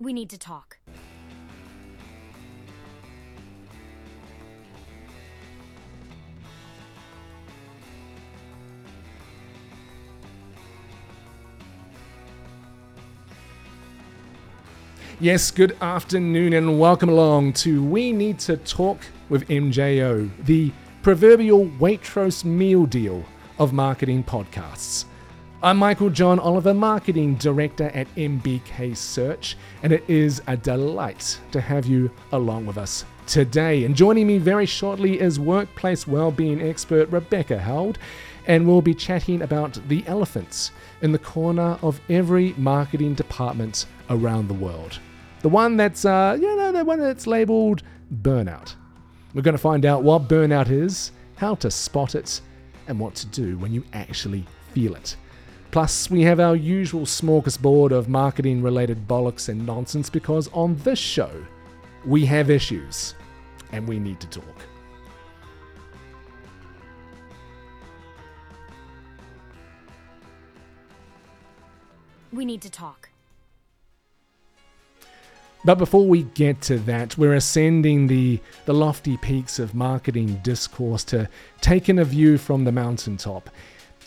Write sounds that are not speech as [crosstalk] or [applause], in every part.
We need to talk. Yes, good afternoon and welcome along to We Need to Talk with MJO, the proverbial Waitrose meal deal of marketing podcasts. I'm Michael John Oliver, Marketing Director at MBK Search, and it is a delight to have you along with us today. And joining me very shortly is workplace well-being expert Rebecca Heald, and we'll be chatting about the elephants in the corner of every marketing department around the world. The one that's, uh, you know, the one that's labeled burnout. We're going to find out what burnout is, how to spot it, and what to do when you actually feel it. Plus, we have our usual smorgasbord of marketing related bollocks and nonsense because on this show, we have issues and we need to talk. We need to talk. But before we get to that, we're ascending the, the lofty peaks of marketing discourse to take in a view from the mountaintop.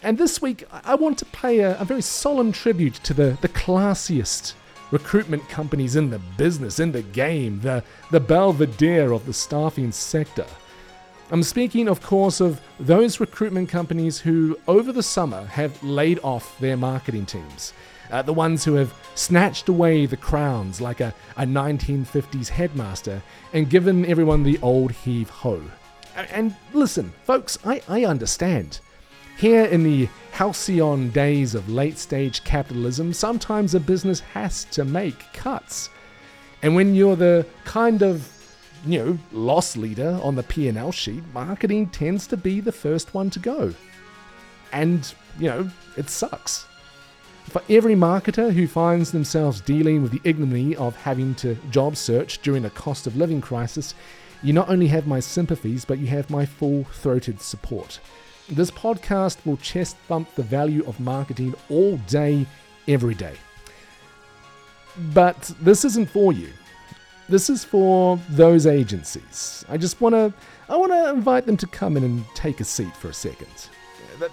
And this week, I want to pay a, a very solemn tribute to the, the classiest recruitment companies in the business, in the game, the, the belvedere of the staffing sector. I'm speaking, of course, of those recruitment companies who, over the summer, have laid off their marketing teams. Uh, the ones who have snatched away the crowns like a, a 1950s headmaster and given everyone the old heave ho. And listen, folks, I, I understand. Here in the halcyon days of late stage capitalism, sometimes a business has to make cuts. And when you're the kind of you know, loss leader on the P&L sheet, marketing tends to be the first one to go. And, you know, it sucks. For every marketer who finds themselves dealing with the ignominy of having to job search during a cost of living crisis, you not only have my sympathies, but you have my full throated support. This podcast will chest bump the value of marketing all day, every day. But this isn't for you. This is for those agencies. I just want to I want to invite them to come in and take a seat for a second.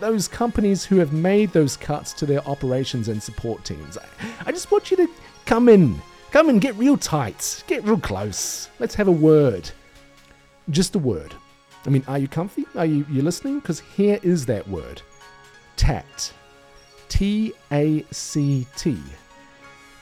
Those companies who have made those cuts to their operations and support teams. I just want you to come in. Come and get real tight. Get real close. Let's have a word. Just a word. I mean, are you comfy? Are you you listening? Because here is that word tact. T A C T.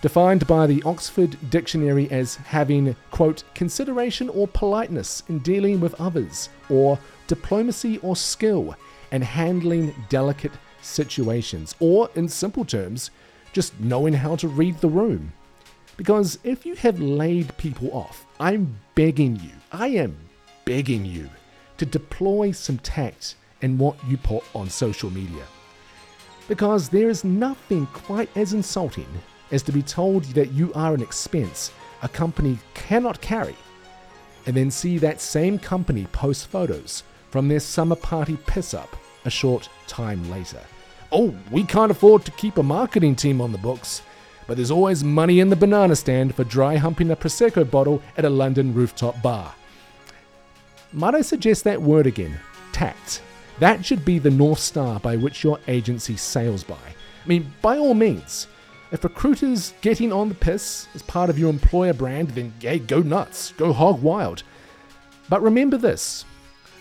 Defined by the Oxford Dictionary as having, quote, consideration or politeness in dealing with others, or diplomacy or skill in handling delicate situations, or in simple terms, just knowing how to read the room. Because if you have laid people off, I'm begging you, I am begging you to deploy some tact in what you put on social media. Because there is nothing quite as insulting as to be told that you are an expense a company cannot carry, and then see that same company post photos from their summer party piss up a short time later. Oh, we can't afford to keep a marketing team on the books, but there's always money in the banana stand for dry humping a Prosecco bottle at a London rooftop bar. Might I suggest that word again? Tact. That should be the North Star by which your agency sails by. I mean, by all means, if recruiters getting on the piss is part of your employer brand, then hey, go nuts, go hog wild. But remember this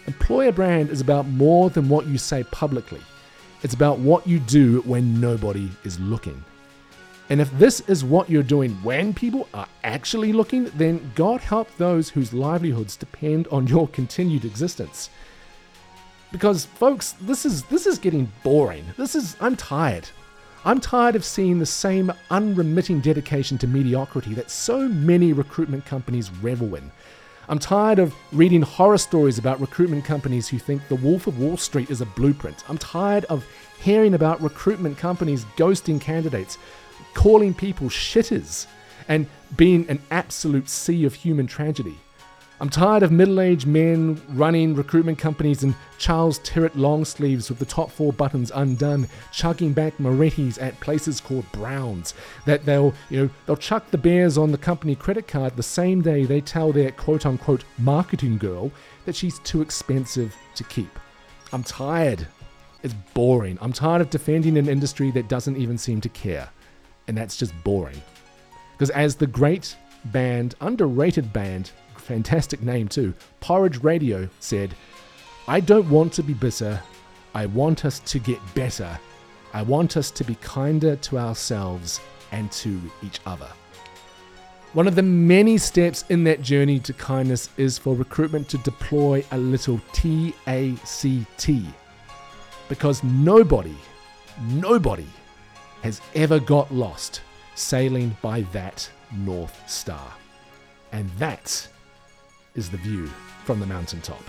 employer brand is about more than what you say publicly, it's about what you do when nobody is looking. And if this is what you're doing when people are actually looking, then God help those whose livelihoods depend on your continued existence. Because folks, this is this is getting boring. This is I'm tired. I'm tired of seeing the same unremitting dedication to mediocrity that so many recruitment companies revel in. I'm tired of reading horror stories about recruitment companies who think the Wolf of Wall Street is a blueprint. I'm tired of hearing about recruitment companies ghosting candidates, calling people shitters, and being an absolute sea of human tragedy. I'm tired of middle aged men running recruitment companies in Charles Tyrwhitt long sleeves with the top four buttons undone, chugging back Moretti's at places called Browns. That they'll, you know, they'll chuck the bears on the company credit card the same day they tell their quote unquote marketing girl that she's too expensive to keep. I'm tired. It's boring. I'm tired of defending an industry that doesn't even seem to care. And that's just boring. Because as the great band, underrated band, fantastic name too, Porridge Radio said, I don't want to be bitter. I want us to get better. I want us to be kinder to ourselves and to each other. One of the many steps in that journey to kindness is for recruitment to deploy a little TACT. Because nobody, nobody has ever got lost sailing by that North Star. And that is the view from the mountaintop.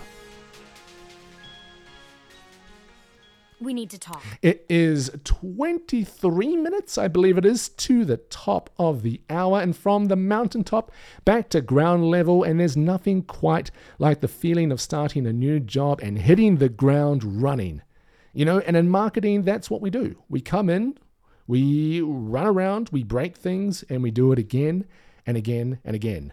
We need to talk. It is 23 minutes, I believe it is, to the top of the hour, and from the mountaintop back to ground level. And there's nothing quite like the feeling of starting a new job and hitting the ground running. You know, and in marketing, that's what we do. We come in, we run around, we break things, and we do it again and again and again.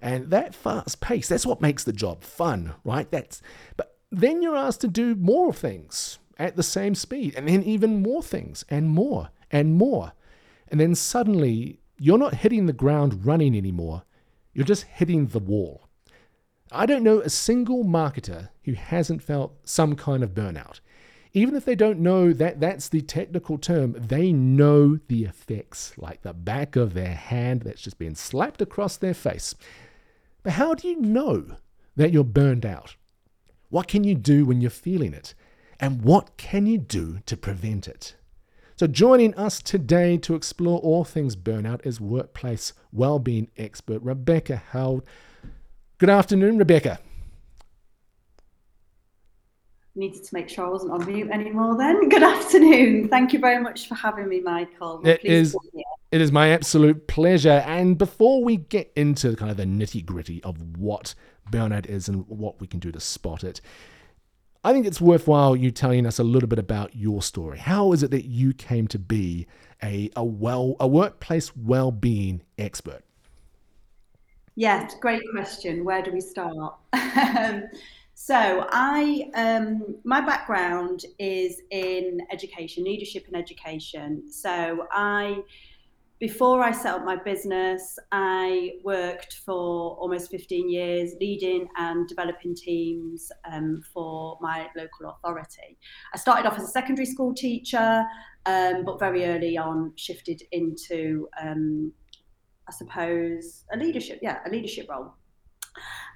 And that fast pace, that's what makes the job fun, right? That's but then you're asked to do more things at the same speed, and then even more things, and more, and more. And then suddenly, you're not hitting the ground running anymore, you're just hitting the wall. I don't know a single marketer who hasn't felt some kind of burnout. Even if they don't know that that's the technical term, they know the effects like the back of their hand that's just been slapped across their face. But how do you know that you're burned out? What can you do when you're feeling it? And what can you do to prevent it? So, joining us today to explore all things burnout is workplace well-being expert Rebecca Heald. Good afternoon, Rebecca. Needed to make sure I wasn't on mute anymore then. [laughs] Good afternoon. Thank you very much for having me, Michael. It is, it is my absolute pleasure. And before we get into kind of the nitty gritty of what burnout is and what we can do to spot it, I think it's worthwhile you telling us a little bit about your story. How is it that you came to be a, a well a workplace well-being expert? Yes, great question. Where do we start? [laughs] Um, So I um, my background is in education, leadership and education. So I before I set up my business, I worked for almost 15 years leading and developing teams um, for my local authority. I started off as a secondary school teacher, um, but very early on shifted into, um, I suppose, a leadership, yeah, a leadership role.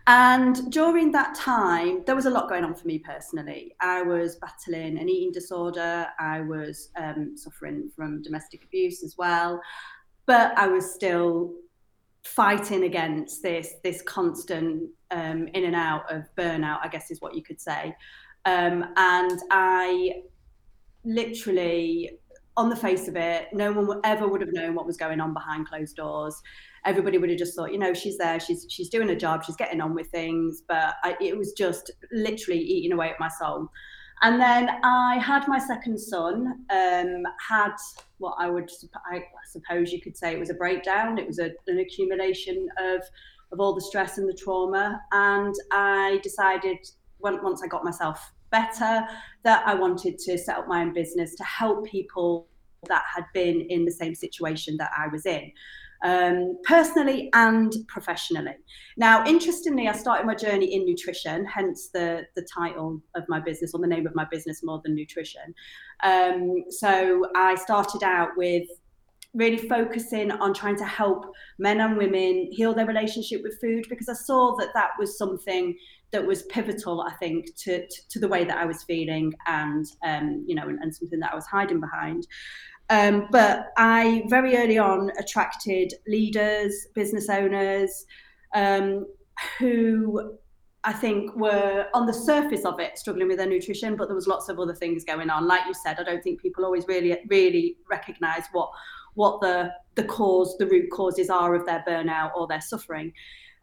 And during that time, there was a lot going on for me personally. I was battling an eating disorder. I was um, suffering from domestic abuse as well but I was still fighting against this this constant um, in and out of burnout. I guess is what you could say. Um, and I literally, on the face of it, no one ever would have known what was going on behind closed doors. Everybody would have just thought, you know, she's there, she's she's doing a job, she's getting on with things. But I, it was just literally eating away at my soul. And then I had my second son, um, had what I would, I suppose you could say it was a breakdown. It was a, an accumulation of, of all the stress and the trauma. And I decided when, once I got myself better that I wanted to set up my own business to help people that had been in the same situation that I was in um, personally and professionally. Now, interestingly, I started my journey in nutrition, hence the, the title of my business or the name of my business, More Than Nutrition. Um, so I started out with really focusing on trying to help men and women heal their relationship with food because I saw that that was something that was pivotal, I think, to, to, to the way that I was feeling and, um, you know, and, and something that I was hiding behind. Um, but I very early on attracted leaders, business owners um, who I think were on the surface of it struggling with their nutrition, but there was lots of other things going on. Like you said, I don't think people always really really recognise what what the the cause, the root causes are of their burnout or their suffering.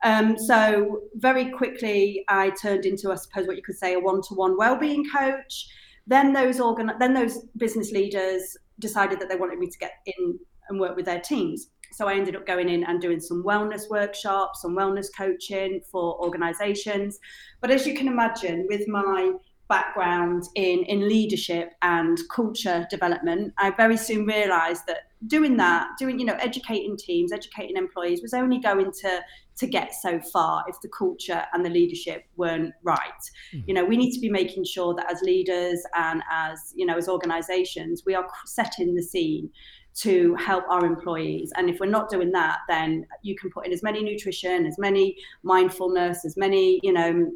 Um, so very quickly, I turned into, I suppose, what you could say, a one-to-one well-being coach. Then those organ, then those business leaders decided that they wanted me to get in and work with their teams. So I ended up going in and doing some wellness workshops, some wellness coaching for organizations. But as you can imagine, with my background in, in leadership and culture development, I very soon realized that doing that, doing, you know, educating teams, educating employees was only going to to get so far if the culture and the leadership weren't right. Mm-hmm. You know, we need to be making sure that as leaders and as, you know, as organizations, we are setting the scene to help our employees. And if we're not doing that, then you can put in as many nutrition, as many mindfulness, as many, you know,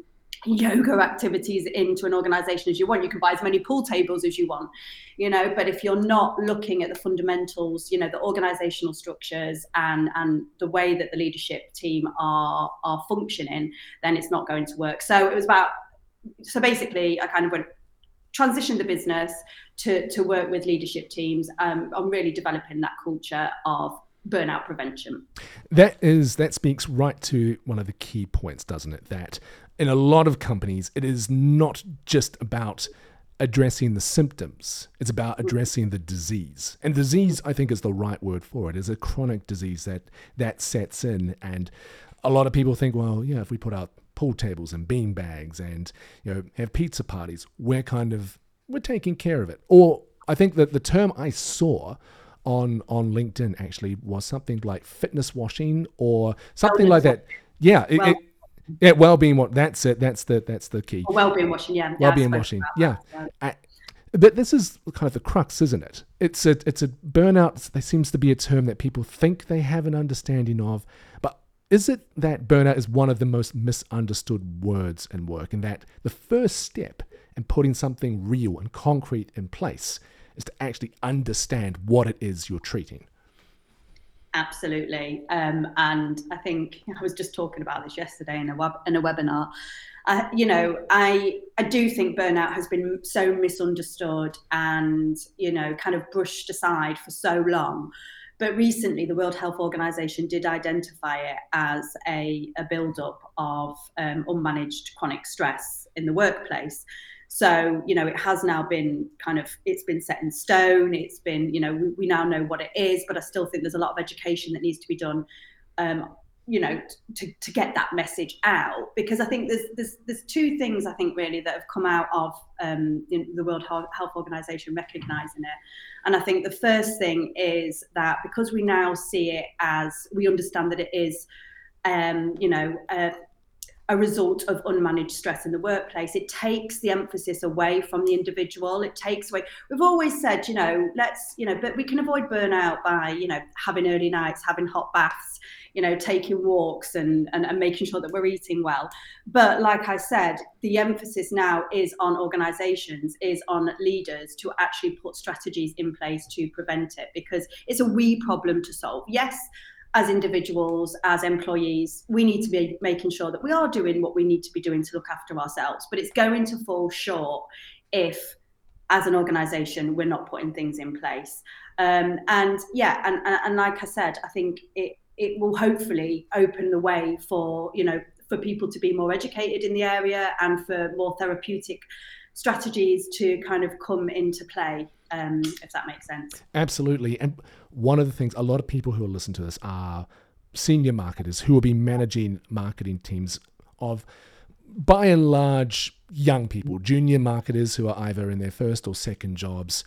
yoga activities into an organization as you want you can buy as many pool tables as you want you know but if you're not looking at the fundamentals you know the organizational structures and and the way that the leadership team are are functioning then it's not going to work so it was about so basically i kind of went transitioned the business to to work with leadership teams um, on really developing that culture of burnout prevention. That is that speaks right to one of the key points, doesn't it? That in a lot of companies, it is not just about addressing the symptoms. It's about hmm. addressing the disease. And disease, I think, is the right word for it. Is a chronic disease that that sets in. And a lot of people think, well, yeah, if we put out pool tables and bean bags and you know have pizza parties, we're kind of we're taking care of it. Or I think that the term I saw on on LinkedIn actually was something like fitness washing or something like that. Yeah, it, well, it, yeah, well-being. What that's it. That's the that's the key. Well-being washing. Yeah. Well-being washing. Yeah. yeah. but this is kind of the crux, isn't it? It's a it's a burnout. There seems to be a term that people think they have an understanding of, but is it that burnout is one of the most misunderstood words in work, and that the first step in putting something real and concrete in place is to actually understand what it is you're treating? Absolutely. Um, and I think I was just talking about this yesterday in a web in a webinar. You know, I I do think burnout has been so misunderstood and you know kind of brushed aside for so long. But recently, the World Health Organization did identify it as a, a build-up of um, unmanaged chronic stress in the workplace. So, you know, it has now been kind of, it's been set in stone. It's been, you know, we, we now know what it is, but I still think there's a lot of education that needs to be done, um, you know, to, to get that message out. Because I think there's, there's, there's two things I think really that have come out of um, the World Health Organization recognizing it. And I think the first thing is that because we now see it as, we understand that it is, um, you know, uh, a result of unmanaged stress in the workplace. It takes the emphasis away from the individual. It takes away. We've always said, you know, let's, you know, but we can avoid burnout by, you know, having early nights, having hot baths, you know, taking walks and, and, and making sure that we're eating well. But like I said, the emphasis now is on organizations, is on leaders to actually put strategies in place to prevent it because it's a we problem to solve. Yes, as individuals, as employees, we need to be making sure that we are doing what we need to be doing to look after ourselves. But it's going to fall short if, as an organisation, we're not putting things in place. Um, and yeah, and, and, and like I said, I think it it will hopefully open the way for you know for people to be more educated in the area and for more therapeutic strategies to kind of come into play um, if that makes sense. Absolutely. And one of the things, a lot of people who will listen to this are senior marketers who will be managing marketing teams of, by and large, young people, junior marketers who are either in their first or second jobs.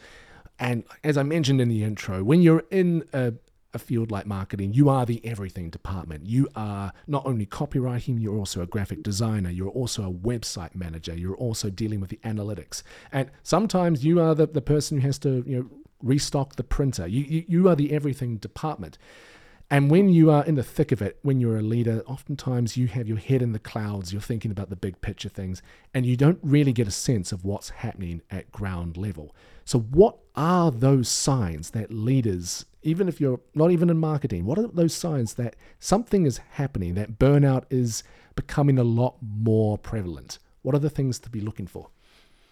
And as I mentioned in the intro, when you're in a, a field like marketing, you are the everything department. You are not only copywriting, you're also a graphic designer, you're also a website manager, you're also dealing with the analytics. And sometimes you are the, the person who has to, you know, restock the printer. You, you, you are the everything department. And when you are in the thick of it, when you're a leader, oftentimes you have your head in the clouds, you're thinking about the big picture things, and you don't really get a sense of what's happening at ground level. So, what are those signs that leaders, even if you're not even in marketing, what are those signs that something is happening, that burnout is becoming a lot more prevalent? What are the things to be looking for?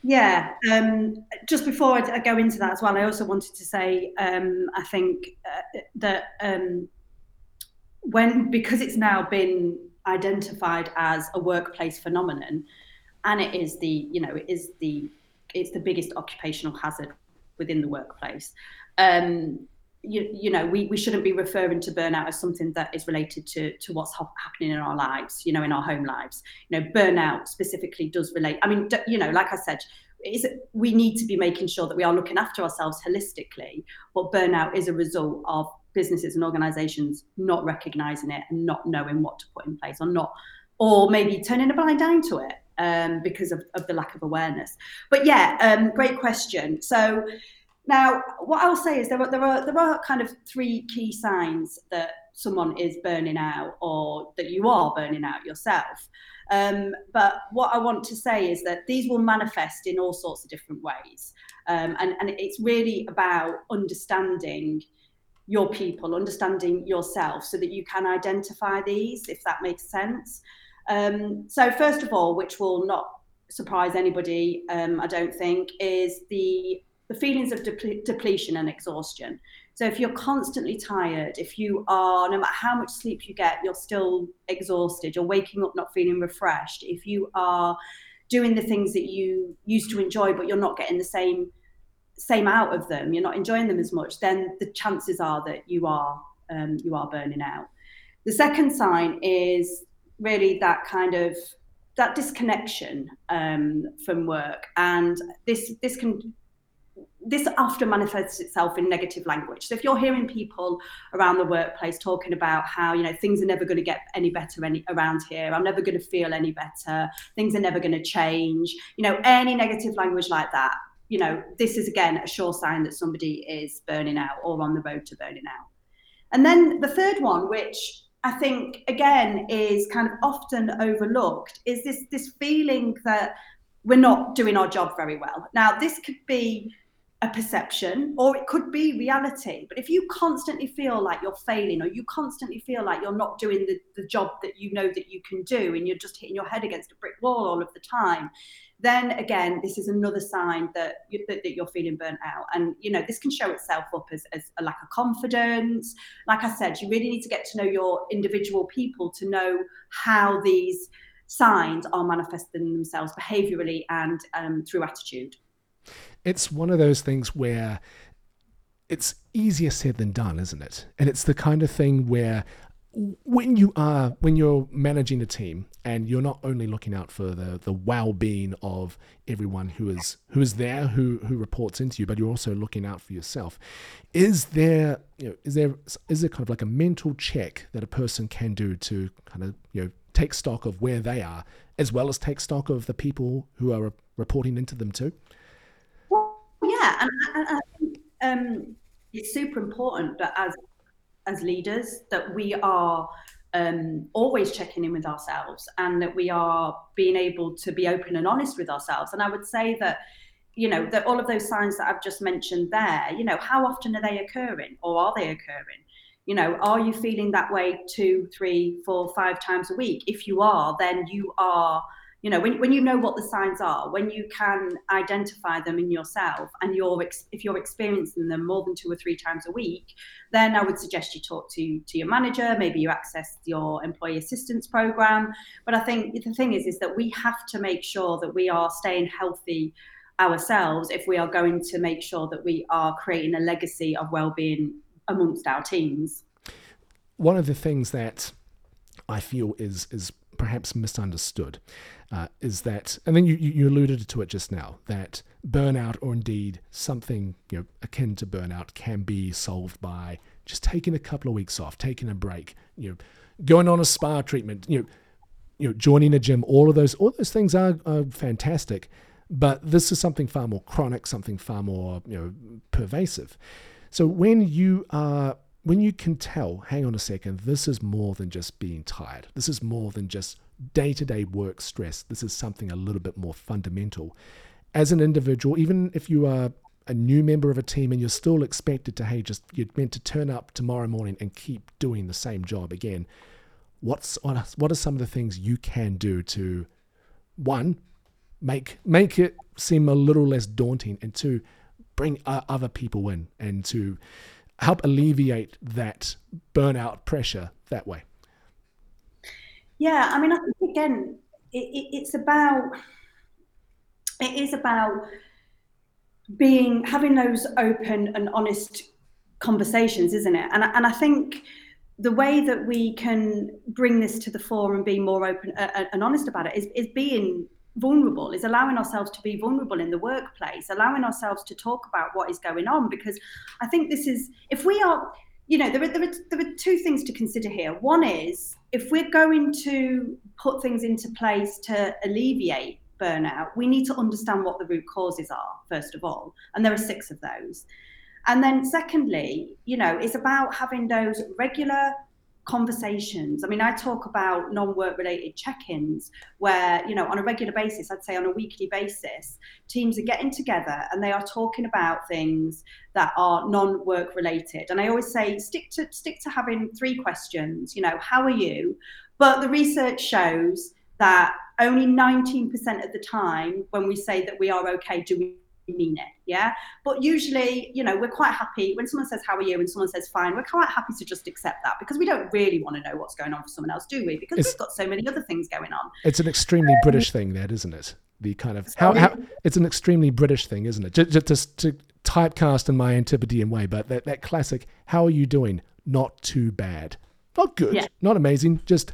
Yeah, um, just before I go into that as well, I also wanted to say um, I think uh, that um, when because it's now been identified as a workplace phenomenon, and it is the you know it is the it's the biggest occupational hazard within the workplace. Um, you, you know, we, we shouldn't be referring to burnout as something that is related to, to what's ha- happening in our lives, you know, in our home lives. You know, burnout specifically does relate. I mean, you know, like I said, is we need to be making sure that we are looking after ourselves holistically, but burnout is a result of businesses and organizations not recognizing it and not knowing what to put in place or not, or maybe turning a blind eye to it um, because of, of the lack of awareness. But yeah, um, great question. So, now, what I'll say is there are, there are there are kind of three key signs that someone is burning out or that you are burning out yourself. Um, but what I want to say is that these will manifest in all sorts of different ways, um, and and it's really about understanding your people, understanding yourself, so that you can identify these, if that makes sense. Um, so first of all, which will not surprise anybody, um, I don't think, is the the feelings of deple- depletion and exhaustion. So if you're constantly tired, if you are, no matter how much sleep you get, you're still exhausted, you're waking up not feeling refreshed, if you are doing the things that you used to enjoy, but you're not getting the same same out of them, you're not enjoying them as much, then the chances are that you are um, you are burning out. The second sign is really that kind of that disconnection um, from work, and this this can this often manifests itself in negative language. So if you're hearing people around the workplace talking about how you know things are never going to get any better any around here, I'm never going to feel any better, things are never going to change, you know, any negative language like that, you know, this is again a sure sign that somebody is burning out or on the road to burning out. And then the third one, which I think again is kind of often overlooked, is this this feeling that we're not doing our job very well. Now, this could be a perception or it could be reality. But if you constantly feel like you're failing or you constantly feel like you're not doing the, the job that you know that you can do and you're just hitting your head against a brick wall all of the time, then again, this is another sign that, you, that, that, you're feeling burnt out. And, you know, this can show itself up as, as a lack of confidence. Like I said, you really need to get to know your individual people to know how these signs are manifesting themselves behaviorally and um, through attitude it's one of those things where it's easier said than done, isn't it? And it's the kind of thing where when you are when you're managing a team and you're not only looking out for the the well-being of everyone who is who is there who who reports into you but you're also looking out for yourself is there you know is there is there kind of like a mental check that a person can do to kind of you know take stock of where they are as well as take stock of the people who are reporting into them too? Well yeah, and, and I think um, it's super important that as as leaders that we are um, always checking in with ourselves and that we are being able to be open and honest with ourselves. And I would say that you know that all of those signs that I've just mentioned there, you know, how often are they occurring or are they occurring? You know, are you feeling that way two, three, four, five times a week? If you are, then you are you know when, when you know what the signs are when you can identify them in yourself and you're if you're experiencing them more than two or three times a week then i would suggest you talk to to your manager maybe you access your employee assistance program. But i think the thing is is that we have to make sure that we are staying healthy ourselves if we are going to make sure that we are creating a legacy of well-being amongst our teams. One of the things that i feel is is perhaps misunderstood uh, is that, and then you, you alluded to it just now, that burnout or indeed something you know akin to burnout can be solved by just taking a couple of weeks off, taking a break, you know, going on a spa treatment, you know, you know, joining a gym. All of those, all those things are, are fantastic, but this is something far more chronic, something far more you know pervasive. So when you are when you can tell, hang on a second, this is more than just being tired. This is more than just day to day work stress. This is something a little bit more fundamental. As an individual, even if you are a new member of a team and you're still expected to, hey, just you're meant to turn up tomorrow morning and keep doing the same job again. What's what are some of the things you can do to one make make it seem a little less daunting and two bring other people in and to help alleviate that burnout pressure that way? Yeah, I mean, I think again, it, it, it's about it is about being having those open and honest conversations, isn't it? And and I think the way that we can bring this to the fore and be more open uh, and honest about it is, is being vulnerable is allowing ourselves to be vulnerable in the workplace allowing ourselves to talk about what is going on because i think this is if we are you know there are, there are, there are two things to consider here one is if we're going to put things into place to alleviate burnout we need to understand what the root causes are first of all. And there are six of those. And then secondly you know it's about having those regular conversations. I mean, I talk about non-work related check-ins where, you know, on a regular basis, I'd say on a weekly basis, teams are getting together and they are talking about things that are non-work related. And I always say stick to stick to having three questions, you know, how are you? But the research shows that only 19% of the time when we say that we are okay do we mean it. Yeah. But usually, you know, we're quite happy when someone says, How are you? and someone says, Fine, we're quite happy to just accept that because we don't really want to know what's going on for someone else, do we? Because it's, we've got so many other things going on. It's an extremely um, British thing, that, isn't it? The kind of how, how it's an extremely British thing, isn't it? Just, just to typecast in my Antipodean way, but that, that classic, How are you doing? Not too bad. Not good, yeah. not amazing, just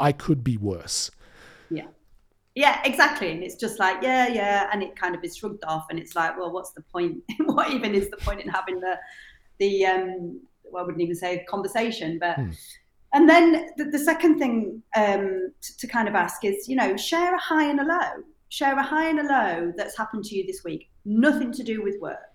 I could be worse. Yeah exactly and it's just like yeah yeah and it kind of is shrugged off and it's like well what's the point? [laughs] What even is the point in having the the um well, i wouldn't even say conversation but hmm. and then the, the second thing um to, to kind of ask is you know share a high and a low. Share a high and a low that's happened to you this week. Nothing to do with work.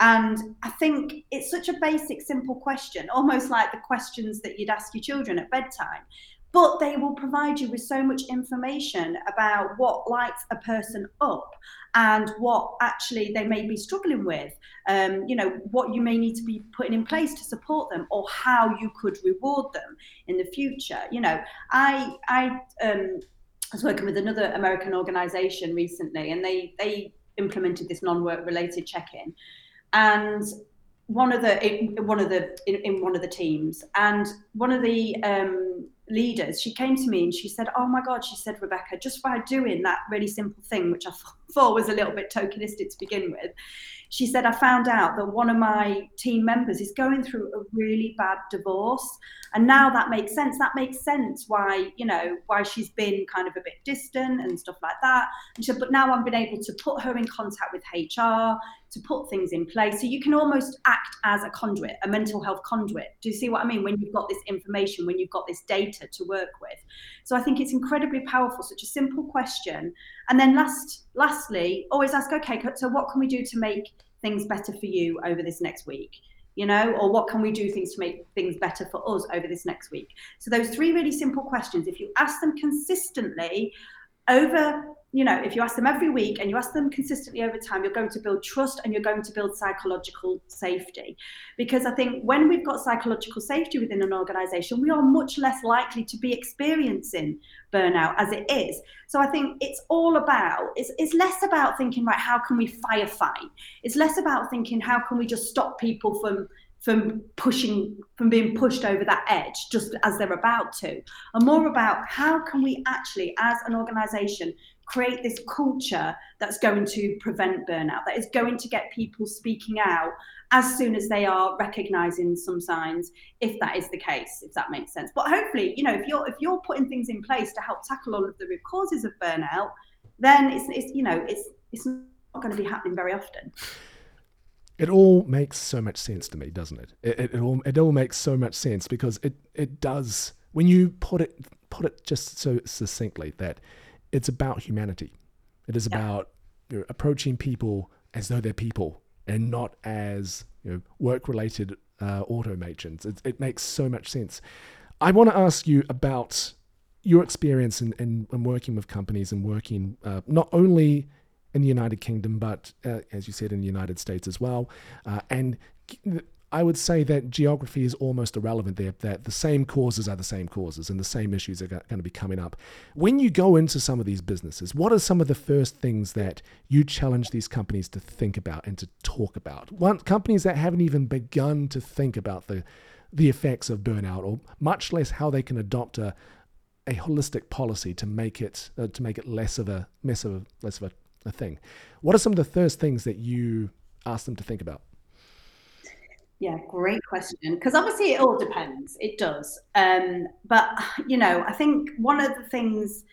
And I think it's such a basic, simple question, almost like the questions that you'd ask your children at bedtime but they will provide you with so much information about what lights a person up and what actually they may be struggling with. Um, you know what you may need to be putting in place to support them or how you could reward them in the future. You know i i um, was working with another american organization recently and they they implemented this non-work related check-in. And one of the in, one of the in, in, one of the teams. And one of the um, leaders, she came to me and she said, Oh my God, she said, Rebecca, just by doing that really simple thing, which I thought was a little bit tokenistic to begin with, she said, I found out that one of my team members is going through a really bad divorce. And now that makes sense. That makes sense why, you know, why she's been kind of a bit distant and stuff like that. And she said, but now I've been able to put her in contact with HR to put things in place. So you can almost act as a conduit, a mental health conduit. Do you see what I mean? When you've got this information, when you've got this data to work with. So I think it's incredibly powerful, such a simple question. And then last, lastly, always ask, okay, so what can we do to make things better for you over this next week? You know, or what can we do things to make things better for us over this next week? So those three really simple questions, if you ask them consistently over you know, if you ask them every week and you ask them consistently over time, you're going to build trust and you're going to build psychological safety. Because I think when we've got psychological safety within an organization, we are much less likely to be experiencing burnout as it is. So I think it's all about, it's, it's less about thinking, right, how can we firefight? It's less about thinking, how can we just stop people from from pushing from being pushed over that edge just as they're about to and more about how can we actually as an organization create this culture that's going to prevent burnout, that is going to get people speaking out as soon as they are recognizing some signs, if that is the case, if that makes sense. But hopefully, you know, if you're if you're putting things in place to help tackle all of the root causes of burnout, then it's, it's you know, it's it's not going to be happening very often. It all makes so much sense to me, doesn't it? It, it, it all it all makes so much sense because it it does when you put it put it just so succinctly that it's about humanity. It is yeah. about you know, approaching people as though they're people and not as you know, work-related uh, automations. It, it, makes so much sense. I want to ask you about your experience in, in, in working with companies and working uh, not only in the United Kingdom, but uh, as you said, in the United States as well, uh, and I would say that geography is almost irrelevant there, that the same causes are the same causes and the same issues are going to be coming up. When you go into some of these businesses, what are some of the first things that you challenge these companies to think about and to talk about? One, companies that haven't even begun to think about the, the effects of burnout or much less how they can adopt a, a holistic policy to make it uh, to make it less of a less of a less of a, a thing. What are some of the first things that you ask them to think about? Yeah, great question. Because obviously it all depends. It does. Um, but you know, I think one of the things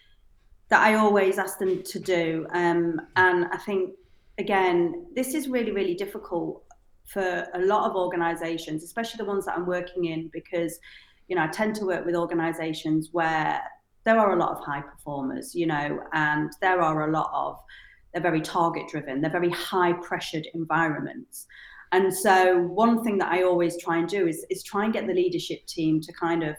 that I always ask them to do, um, and I think again, this is really, really difficult for a lot of organizations, especially the ones that I'm working in, because, you know, I tend to work with organizations where there are a lot of high performers, you know, and there are a lot of, they're very target driven, they're very high pressured environments. And so one thing that I always try and do is, is try and get the leadership team to kind of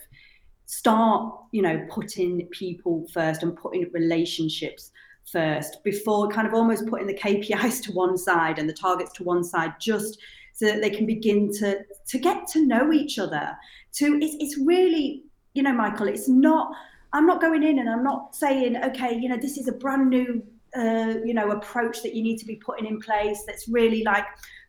start, you know, putting people first and putting relationships first before kind of almost putting the KPIs [laughs] to one side and the targets to one side just so that they can begin to to get to know each other. To it's, it's really, you know, Michael, it's not. I'm not going in and I'm not saying, okay, you know, this is a brand new, you know, approach that you need to be putting in place. That's really like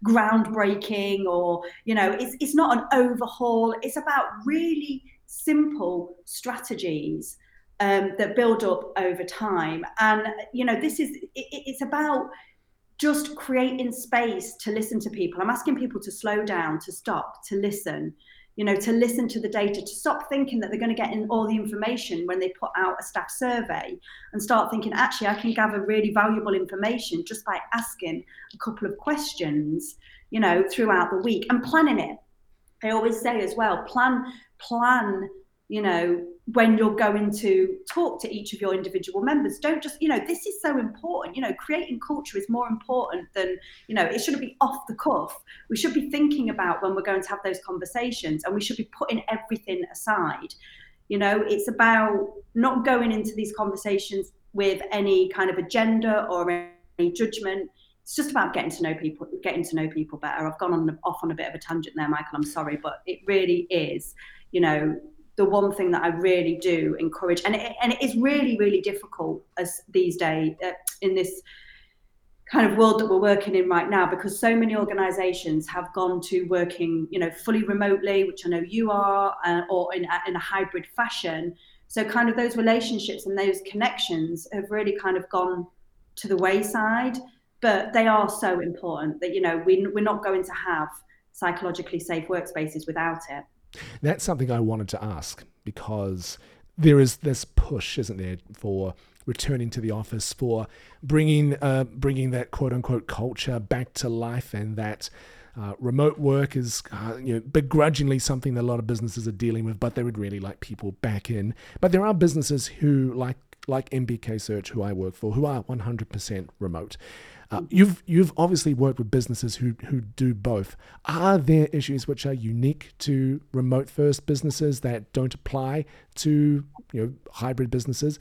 groundbreaking, or you know, it's it's not an overhaul. It's about really simple strategies um, that build up over time. And you know, this is it, it's about just creating space to listen to people. I'm asking people to slow down, to stop, to listen, you know, to listen to the data, to stop thinking that they're going to get in all the information when they put out a staff survey and start thinking, actually, I can gather really valuable information just by asking a couple of questions, you know, throughout the week and planning it. I always say as well, plan, plan you know, when you're going to talk to each of your individual members. Don't just, you know, this is so important. You know, creating culture is more important than, you know, it shouldn't be off the cuff. We should be thinking about when we're going to have those conversations and we should be putting everything aside. You know, it's about not going into these conversations with any kind of agenda or any judgment. It's just about getting to know people, getting to know people better. I've gone on off on a bit of a tangent there, Michael. I'm sorry, but it really is, you know, the one thing that I really do encourage, and it, and it is really really difficult as these days uh, in this kind of world that we're working in right now because so many organizations have gone to working you know fully remotely which i know you are uh, or in, in a hybrid fashion. So kind of those relationships and those connections have really kind of gone to the wayside but they are so important that you know we, we're not going to have psychologically safe workspaces without it that's something I wanted to ask because there is this push, isn't there, for returning to the office, for bringing uh, bringing that quote unquote culture back to life, and that uh, remote work is uh, you know begrudgingly something that a lot of businesses are dealing with, but they would really like people back in. But there are businesses who like like MBK Search, who I work for, who are 100% remote. Uh, you've you've obviously worked with businesses who who do both. Are there issues which are unique to remote first businesses that don't apply to you know hybrid businesses,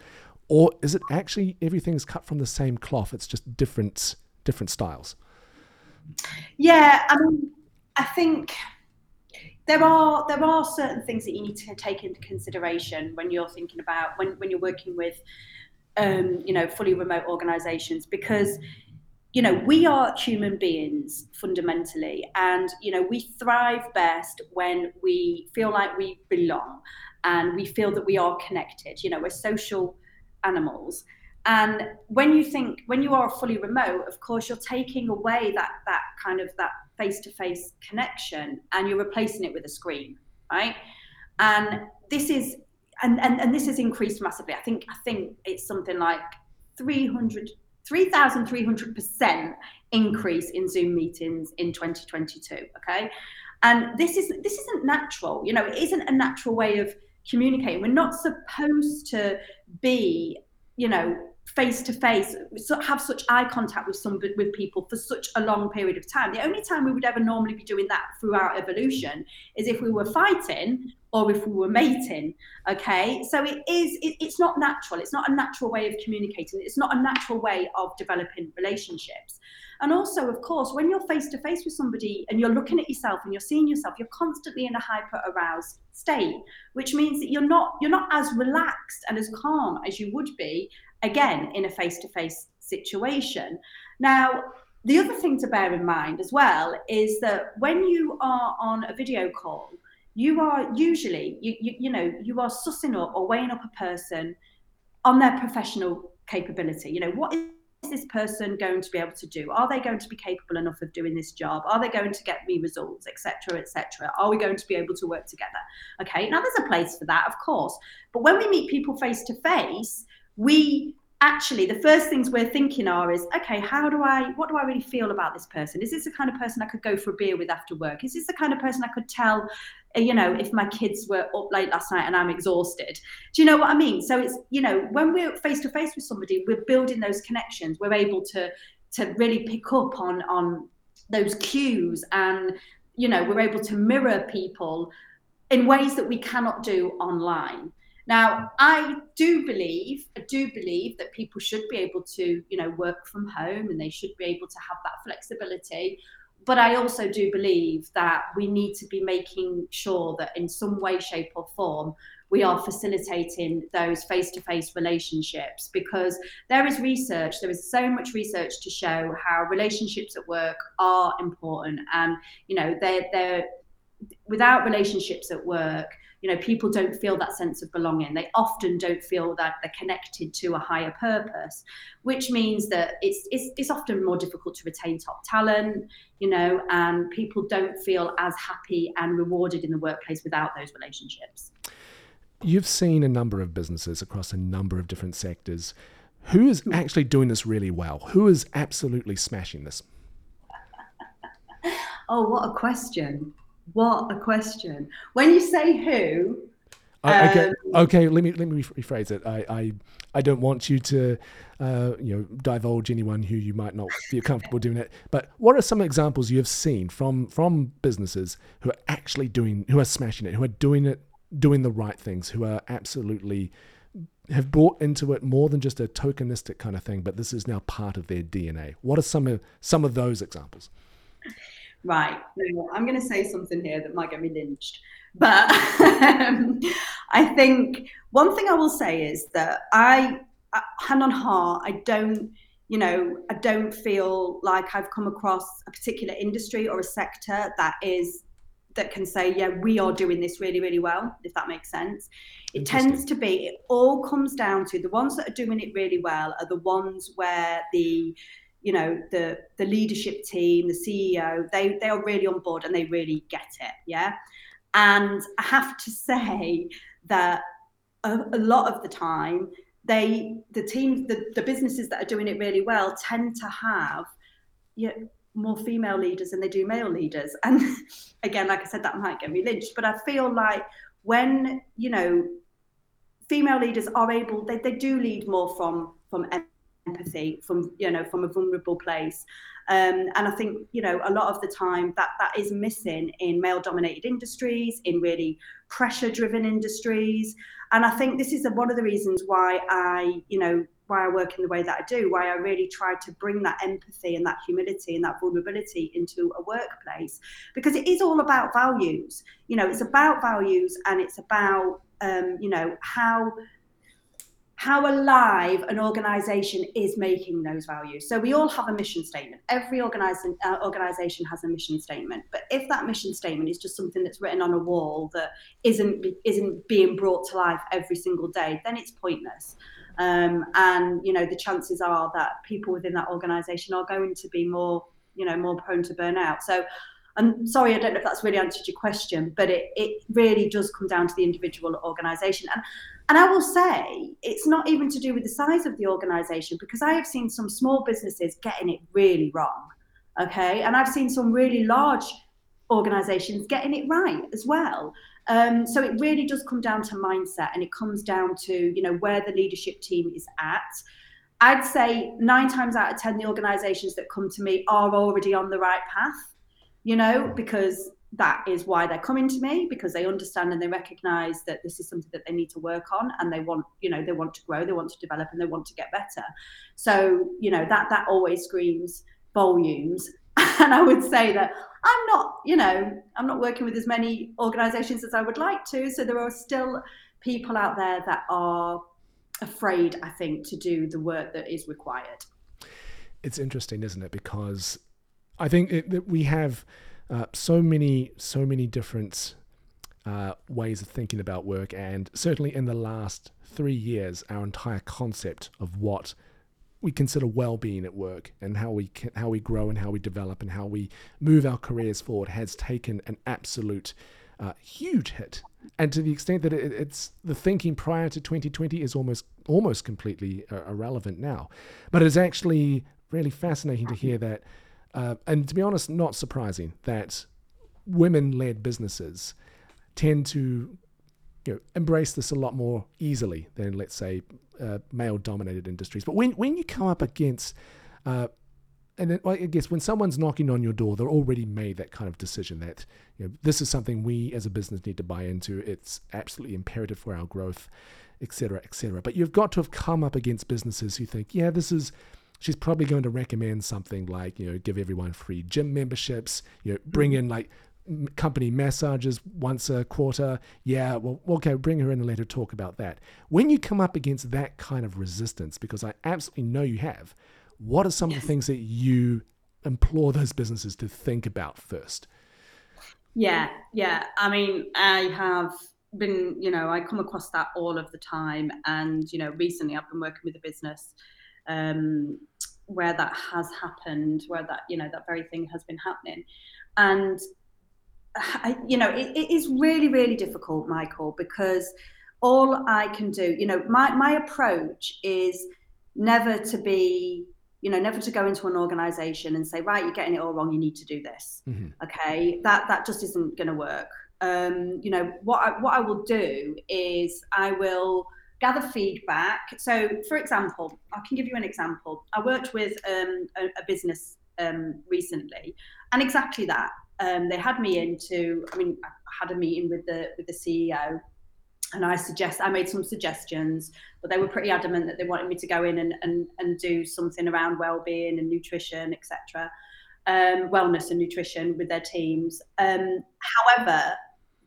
or is it actually everything's cut from the same cloth? It's just different different styles. Yeah, I mean, I think there are there are certain things that you need to take into consideration when you're thinking about when when you're working with um, you know fully remote organizations because you know we are human beings fundamentally and you know we thrive best when we feel like we belong and we feel that we are connected. You know we're social animals. And when you think when you are fully remote of course you're taking away that that kind of that face-to-face connection and you're replacing it with a screen right? And this is and, and and this has increased massively. I think i think it's something like 300 3,300% increase in Zoom meetings in 2022. Okay. And this is this isn't natural. You know, it isn't a natural way of communicating. We're not supposed to be, you know, face to face, have such eye contact with some with people for such a long period of time. The only time we would ever normally be doing that throughout evolution is if we were fighting or if we were mating. Okay, so it is. It, it's not natural. It's not a natural way of communicating. It's not a natural way of developing relationships. And also, of course, when you're face to face with somebody and you're looking at yourself and you're seeing yourself, you're constantly in a hyper aroused state, which means that you're not you're not as relaxed and as calm as you would be again in a face to face situation. Now, the other thing to bear in mind as well is that when you are on a video call, you are usually you, you you know you are sussing up or weighing up a person on their professional capability. You know, what is this person going to be able to do? Are they going to be capable enough of doing this job? Are they going to get me results, etc., etc.? Are we going to be able to work together? Okay, now there's a place for that, of course, but when we meet people face to face, we actually the first things we're thinking are is okay how do i what do i really feel about this person? Is this the kind of person i could go for a beer with after work? Is this the kind of person i could tell uh, you know if my kids were up late last night and i'm exhausted? Do you know what i mean? So it's you know when we're face to face with somebody we're building those connections. We're able to to really pick up on on those cues and you know we're able to mirror people in ways that we cannot do online now, I do believe, I do believe that people should be able to, you know, work from home and they should be able to have that flexibility. But I also do believe that we need to be making sure that in some way, shape, or form, we are facilitating those face to face relationships because there is research, there is so much research to show how relationships at work are important. And, you know, they're, they're without relationships at work, you know people don't feel that sense of belonging. They often don't feel that they're connected to a higher purpose which means that it's it's, it's often more difficult to retain top talent you know and people don't feel as happy and rewarded in the workplace without those relationships. You've seen a number of businesses across a number of different sectors. Who is actually doing this really well? Who is absolutely smashing this? [laughs] Oh what a question what a question. When you say who, uh, okay, um, okay. Let me let me rephrase it. I I, I don't want you to, uh, you know, divulge anyone who you might not feel comfortable doing it. But what are some examples you have seen from from businesses who are actually doing, who are smashing it, who are doing it, doing the right things, who are absolutely have bought into it more than just a tokenistic kind of thing, but this is now part of their DNA. What are some of some of those examples? Right, I'm going to say something here that might get me lynched. But um, I think one thing I will say is that I, uh, hand on heart, I don't, you know, I don't feel like I've come across a particular industry or a sector that is that can say, yeah, we are doing this really, really well, if that makes sense. It tends to be, it all comes down to the ones that are doing it really well are the ones where the you know the the leadership team the ceo they they are really on board and they really get it yeah? And i have to [laughs] say that a, a lot of the time they the teams the, the businesses that are doing it really well tend to have you know, more female leaders than they do male leaders. [laughs] And again like i said that might get me lynched but i feel like when you know female leaders are able they, they do lead more from from empathy from you know from a vulnerable place. Um, and I think you know a lot of the time that that is missing in male dominated industries in really pressure driven industries. And I think this is one of the reasons why I you know why I work in the way that I do why I really try to bring that empathy and that humility and that vulnerability into a workplace. Because it is all about values. You know it's about values and it's about um, you know how how alive an organization is making those values. So we all have a mission statement. Every organization, uh, organization has a mission statement. But if that mission statement is just something that's written on a wall that isn't isn't being brought to life every single day, then it's pointless. Um, and you know the chances are that people within that organization are going to be more you know more prone to burnout. So I'm sorry, I don't know if that's really answered your question, but it, it really does come down to the individual organization. And and I will say it's not even to do with the size of the organization because I have seen some small businesses getting it really wrong. Okay. And I've seen some really large organizations getting it right as well. Um, so it really does come down to mindset and it comes down to, you know, where the leadership team is at. I'd say nine times out of 10, the organizations that come to me are already on the right path, you know, because that is why they're coming to me because they understand and they recognize that this is something that they need to work on and they want you know they want to grow they want to develop and they want to get better. So you know that that always screams volumes. [laughs] And i would say that i'm not you know i'm not working with as many organizations as i would like to. So there are still people out there that are afraid i think to do the work that is required. It's interesting isn't it? Because i think it, that we have uh, so many so many different uh, ways of thinking about work, and certainly in the last three years, our entire concept of what we consider well-being at work and how we can, how we grow and how we develop and how we move our careers forward has taken an absolute uh, huge hit. And to the extent that it, it's the thinking prior to 2020 is almost almost completely uh, irrelevant now, but it's actually really fascinating to hear that, uh, and to be honest, not surprising that women-led businesses tend to you know, embrace this a lot more easily than, let's say, uh, male-dominated industries. But when when you come up against uh, and then, I guess when someone's knocking on your door, they're already made that kind of decision that you know, this is something we as a business need to buy into. It's absolutely imperative for our growth, etc., etc. But you've got to have come up against businesses who think, yeah, this is. She's probably going to recommend something like, you know, give everyone free gym memberships, you know, bring in like company massages once a quarter. Yeah, well, okay, bring her in and let her talk about that. When you come up against that kind of resistance, because I absolutely know you have, what are some yes. of the things that you implore those businesses to think about first? Yeah, yeah. I mean, I have been, you know, I come across that all of the time. And, you know, recently I've been working with a business um, where that has happened, where that, you know, that very thing has been happening. And, I, you know, it, it is really, really difficult, Michael, because all I can do, you know, my, my approach is never to be you know never to go into an organization and say right you're getting it all wrong you need to do this mm-hmm. okay that that just isn't going to work um, you know what I, what I will do is I will gather feedback so for example I can give you an example I worked with um, a, a, business um, recently and exactly that um, they had me into I mean I had a meeting with the with the CEO and I suggest I made some suggestions, but they were pretty adamant that they wanted me to go in and and, and do something around well-being and nutrition, etc., um, wellness and nutrition with their teams. Um, however,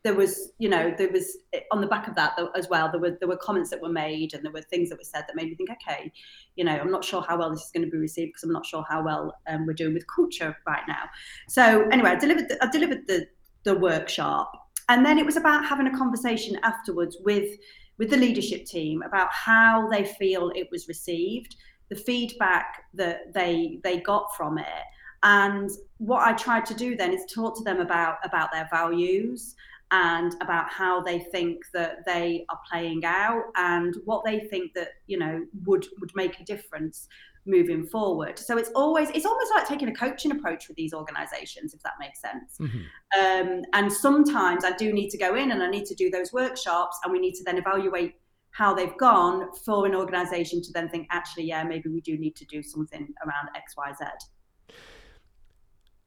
there was, you know, there was on the back of that as well. There were there were comments that were made and there were things that were said that made me think, okay, you know, I'm not sure how well this is going to be received because I'm not sure how well um, we're doing with culture right now. So anyway, I delivered the, I delivered the the workshop and then it was about having a conversation afterwards with with the leadership team about how they feel it was received the feedback that they they got from it and what i tried to do then is talk to them about about their values and about how they think that they are playing out and what they think that you know would would make a difference moving forward. So it's always it's almost like taking a coaching approach with these organizations, if that makes sense. Mm-hmm. Um, and sometimes I do need to go in and I need to do those workshops, and we need to then evaluate how they've gone for an organization to then think, actually, yeah, maybe we do need to do something around X, Y, Z.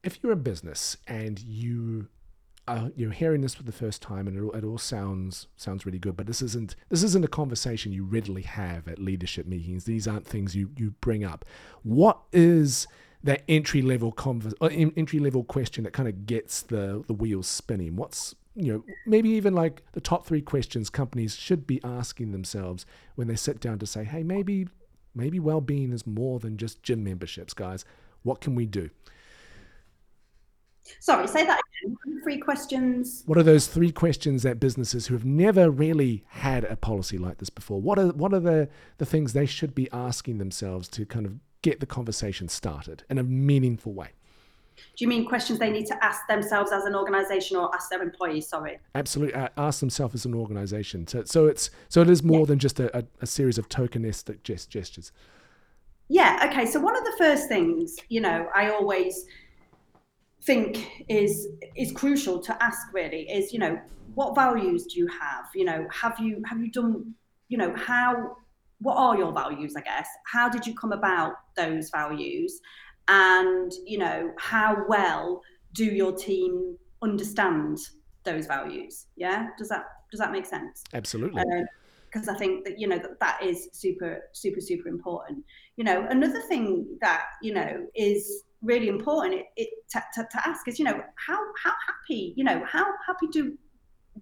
If you're a business and you uh, you're hearing this for the first time, and it all, it all sounds sounds really good. But this isn't this isn't a conversation you readily have at leadership meetings. These aren't things you you bring up. What is that entry level convers uh, entry level question that kind of gets the the wheels spinning? What's you know maybe even like the top three questions companies should be asking themselves when they sit down to say, hey, maybe maybe well being is more than just gym memberships, guys. What can we do? Sorry, say that again. Three questions. What are those three questions that businesses who have never really had a policy like this before? What are what are the the things they should be asking themselves to kind of get the conversation started in a meaningful way? Do you mean questions they need to ask themselves as an organization or ask their employees? Sorry. Absolutely, uh, ask themselves as an organization. So, so it's so it is more yeah. than just a, a, a, series of tokenistic gest- gestures. Yeah. Okay. So one of the first things, you know, I always think is is crucial to ask really is you know what values do you have? You know have you have you done you know how what are your values i guess? How did you come about those values? And you know how well do your team understand those values? Yeah? Does that does that make sense? Absolutely. Because uh, I think that you know that that is super super super important. You know, another thing that you know is really important it, it to, to, to, ask is you know how how happy you know how happy do,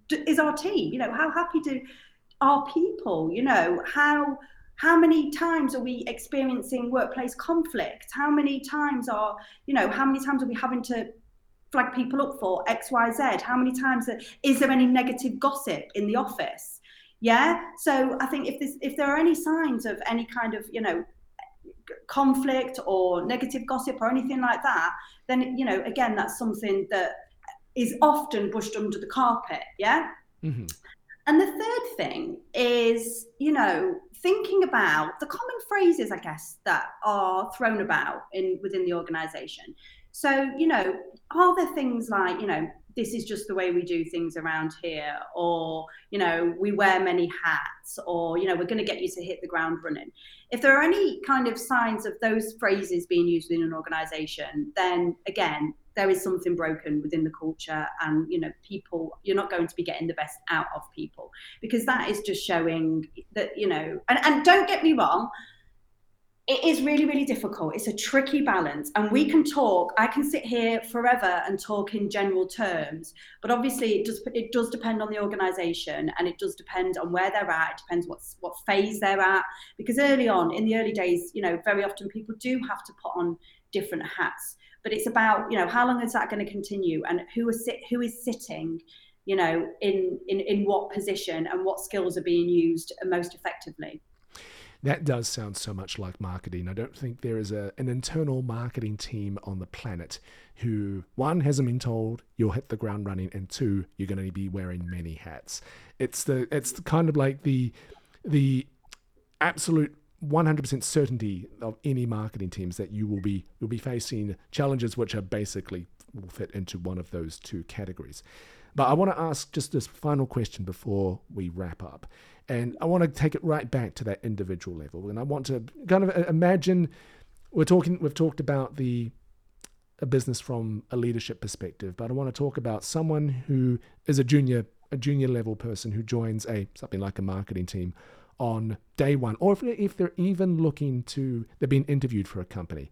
do is our team you know how happy do our people you know how how many times are we experiencing workplace conflict how many times are you know how many times are we having to flag people up for X, Y, Z? How many times is there any negative gossip in the office? Yeah. So I think if if there are any signs of any kind of you know conflict or negative gossip or anything like that, then you know again that's something that is often pushed under the carpet. Yeah. Mm-hmm. And the third thing is, you know, thinking about the common phrases, I guess, that are thrown about in within the organization. So, you know, are there things like, you know, this is just the way we do things around here, or, you know, we wear many hats, or, you know, we're going to get you to hit the ground running. If there are any kind of signs of those phrases being used within an organization, then again, there is something broken within the culture and you know people you're not going to be getting the best out of people because that is just showing that you know and, and don't get me wrong it is really really difficult. It's a tricky balance. And we can talk i can sit here forever and talk in general terms but obviously it does it does depend on the organization and it does depend on where they're at. It depends what what phase they're at. Because early on in the early days you know very often people do have to put on different hats but it's about you know how long is that going to continue and who is sit, who is sitting you know in, in in what position and what skills are being used most effectively that does sound so much like marketing. I don't think there is a, an internal marketing team on the planet who, one, hasn't been told you'll hit the ground running, and two, you're going to be wearing many hats. It's the it's the kind of like the the absolute 100% certainty of any marketing teams that you will be you'll be facing challenges which are basically will fit into one of those two categories. But I want to ask just this final question before we wrap up. And I want to take it right back to that individual level. And I want to kind of uh, imagine we're talking we've talked about the a business from a leadership perspective, but I want to talk about someone who is a junior a junior level person who joins a something like a marketing team on day one, or if, if they're even looking to, they're being interviewed for a company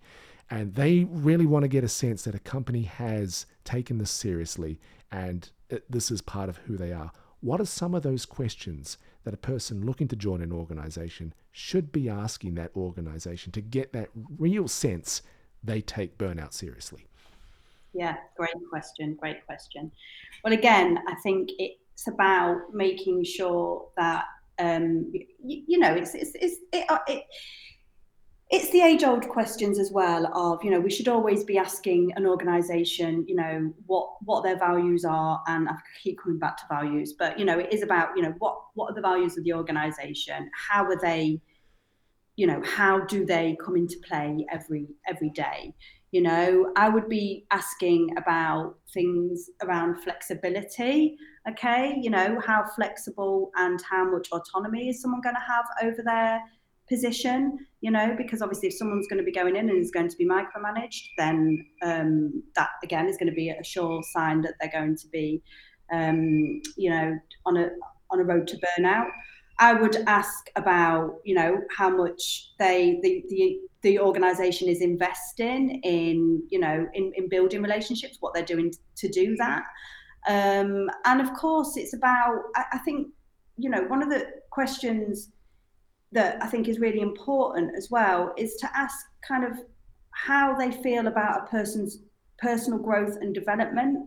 and they really want to get a sense that a company has taken this seriously and it, this is part of who they are. What are some of those questions that a person looking to join an organization should be asking that organization to get that real sense they take burnout seriously? Yeah, great question. Great question. Well, again, I think it's about making sure that um, you, you, know, it's it's it's it, uh, it, it's the age old questions as well of you know we should always be asking an organization you know what what their values are and i keep coming back to values but you know it is about you know what what are the values of the organization? How are they you know how do they come into play every every day? You know i would be asking about things around flexibility okay? You know how flexible and how much autonomy is someone going to have over their position you know because obviously if someone's going to be going in and is going to be micromanaged then um, that again is going to be a sure sign that they're going to be um, you know on a on a road to burnout. I would ask about you know how much they the the the organization is investing in you know in, in building relationships what they're doing to do that. Um, and of course it's about I, I think you know one of the questions that i think is really important as well is to ask kind of how they feel about a person's personal growth and development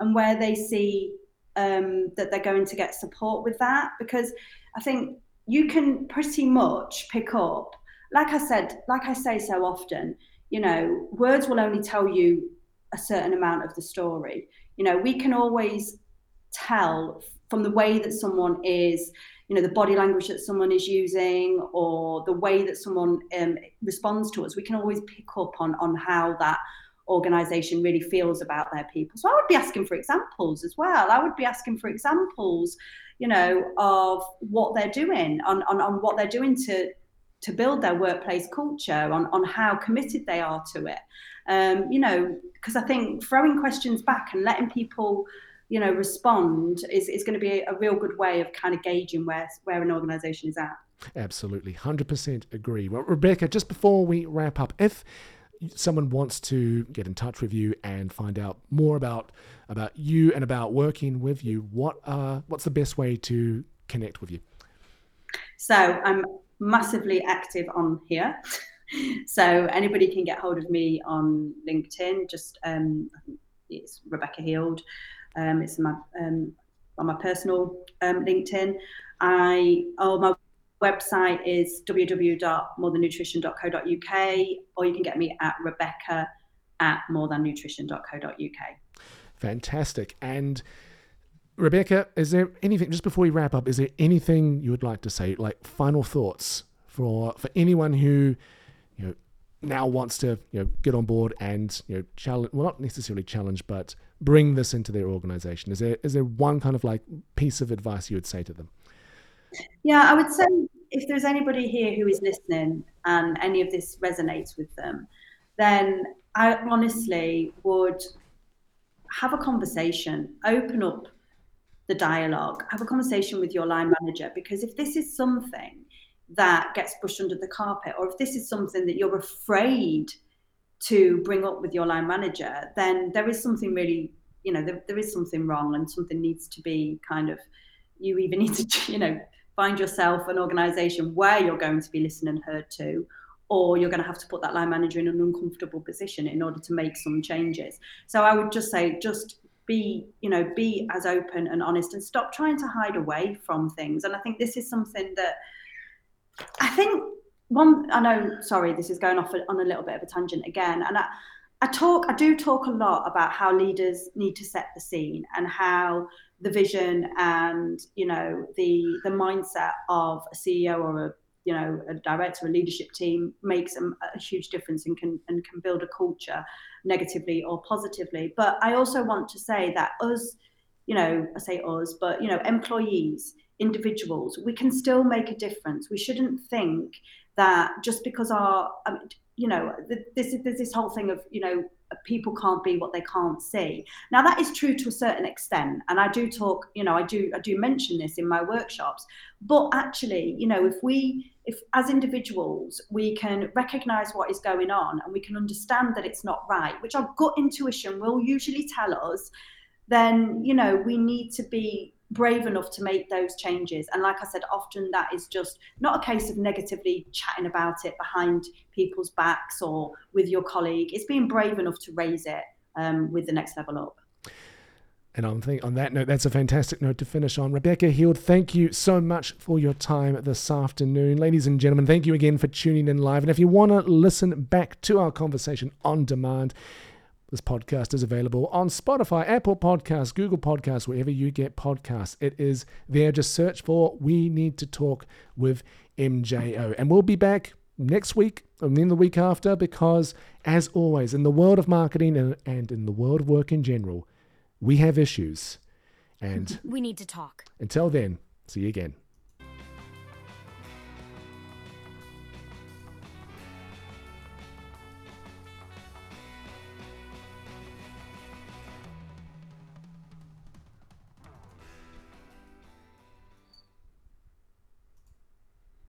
and where they see um, that they're going to get support with that because i think you can pretty much pick up like I said, like I say so often, you know, words will only tell you a certain amount of the story. You know, we can always tell from the way that someone is, you know, the body language that someone is using or the way that someone um, responds to us. We can always pick up on on how that organization really feels about their people. So I would be asking for examples as well. I would be asking for examples, you know, of what they're doing on on, on what they're doing to to build their workplace culture on, on how committed they are to it. Um, you know, because I think throwing questions back and letting people, you know, respond is, is going to be a real good way of kind of gauging where, where an organization is at. Absolutely. 100% agree. Well, Rebecca, just before we wrap up, if someone wants to get in touch with you and find out more about about you and about working with you, what uh, what's the best way to connect with you? So I'm massively active on here. [laughs] so anybody can get hold of me on LinkedIn. Just um, it's Rebecca Heald. Um, it's my um, on my personal um, LinkedIn. I oh my website is www.morethannutrition.co.uk, or you can get me at Rebecca at morethannutrition.co.uk. Fantastic. And Rebecca, is there anything just before we wrap up? Is there anything you would like to say, like final thoughts for for anyone who you know now wants to you know get on board and you know challenge well not necessarily challenge but bring this into their organization. Is there is there one kind of like piece of advice you would say to them? Yeah i would say if there's anybody here who is listening and any of this resonates with them then i honestly would have a conversation open up the dialogue have a conversation with your line manager because if this is something that gets pushed under the carpet, or if this is something that you're afraid to bring up with your line manager, then there is something really, you know, there, there is something wrong and something needs to be kind of, you even [laughs] need to, you know, find yourself an organization where you're going to be listened and heard to, or you're going to have to put that line manager in an uncomfortable position in order to make some changes. So I would just say, just be, you know, be as open and honest and stop trying to hide away from things. And I think this is something that, I think one. I know. Sorry, this is going off on a little bit of a tangent again, and I, I talk. I do talk a lot about how leaders need to set the scene and how the vision and you know the the mindset of a CEO or a you know a director, a leadership team makes a, a huge difference and can and can build a culture negatively or positively. But I also want to say that us, you know, I say us, but you know, employees individuals, we can still make a difference. We shouldn't think that just because our, you know, this is there's this whole thing of, you know, people can't be what they can't see. Now that is true to a certain extent, and I do talk, you know, I do I do mention this in my workshops. But actually, you know, if we if as individuals we can recognize what is going on and we can understand that it's not right, which our gut intuition will usually tell us, then you know we need to be brave enough to make those changes. And like I said, often that is just not a case of negatively chatting about it behind people's backs or with your colleague. It's being brave enough to raise it um, with the next level up. And on, on that note, that's a fantastic note to finish on. Rebecca Heald, thank you so much for your time this afternoon. Ladies and gentlemen, thank you again for tuning in live. And if you want to listen back to our conversation on demand, this podcast is available on Spotify, Apple Podcasts, Google Podcasts, wherever you get podcasts. It is there. Just search for We Need to Talk with MJO. And we'll be back next week and then the week after because, as always, in the world of marketing and, and in the world of work in general, we have issues. And we need to talk. Until then, see you again.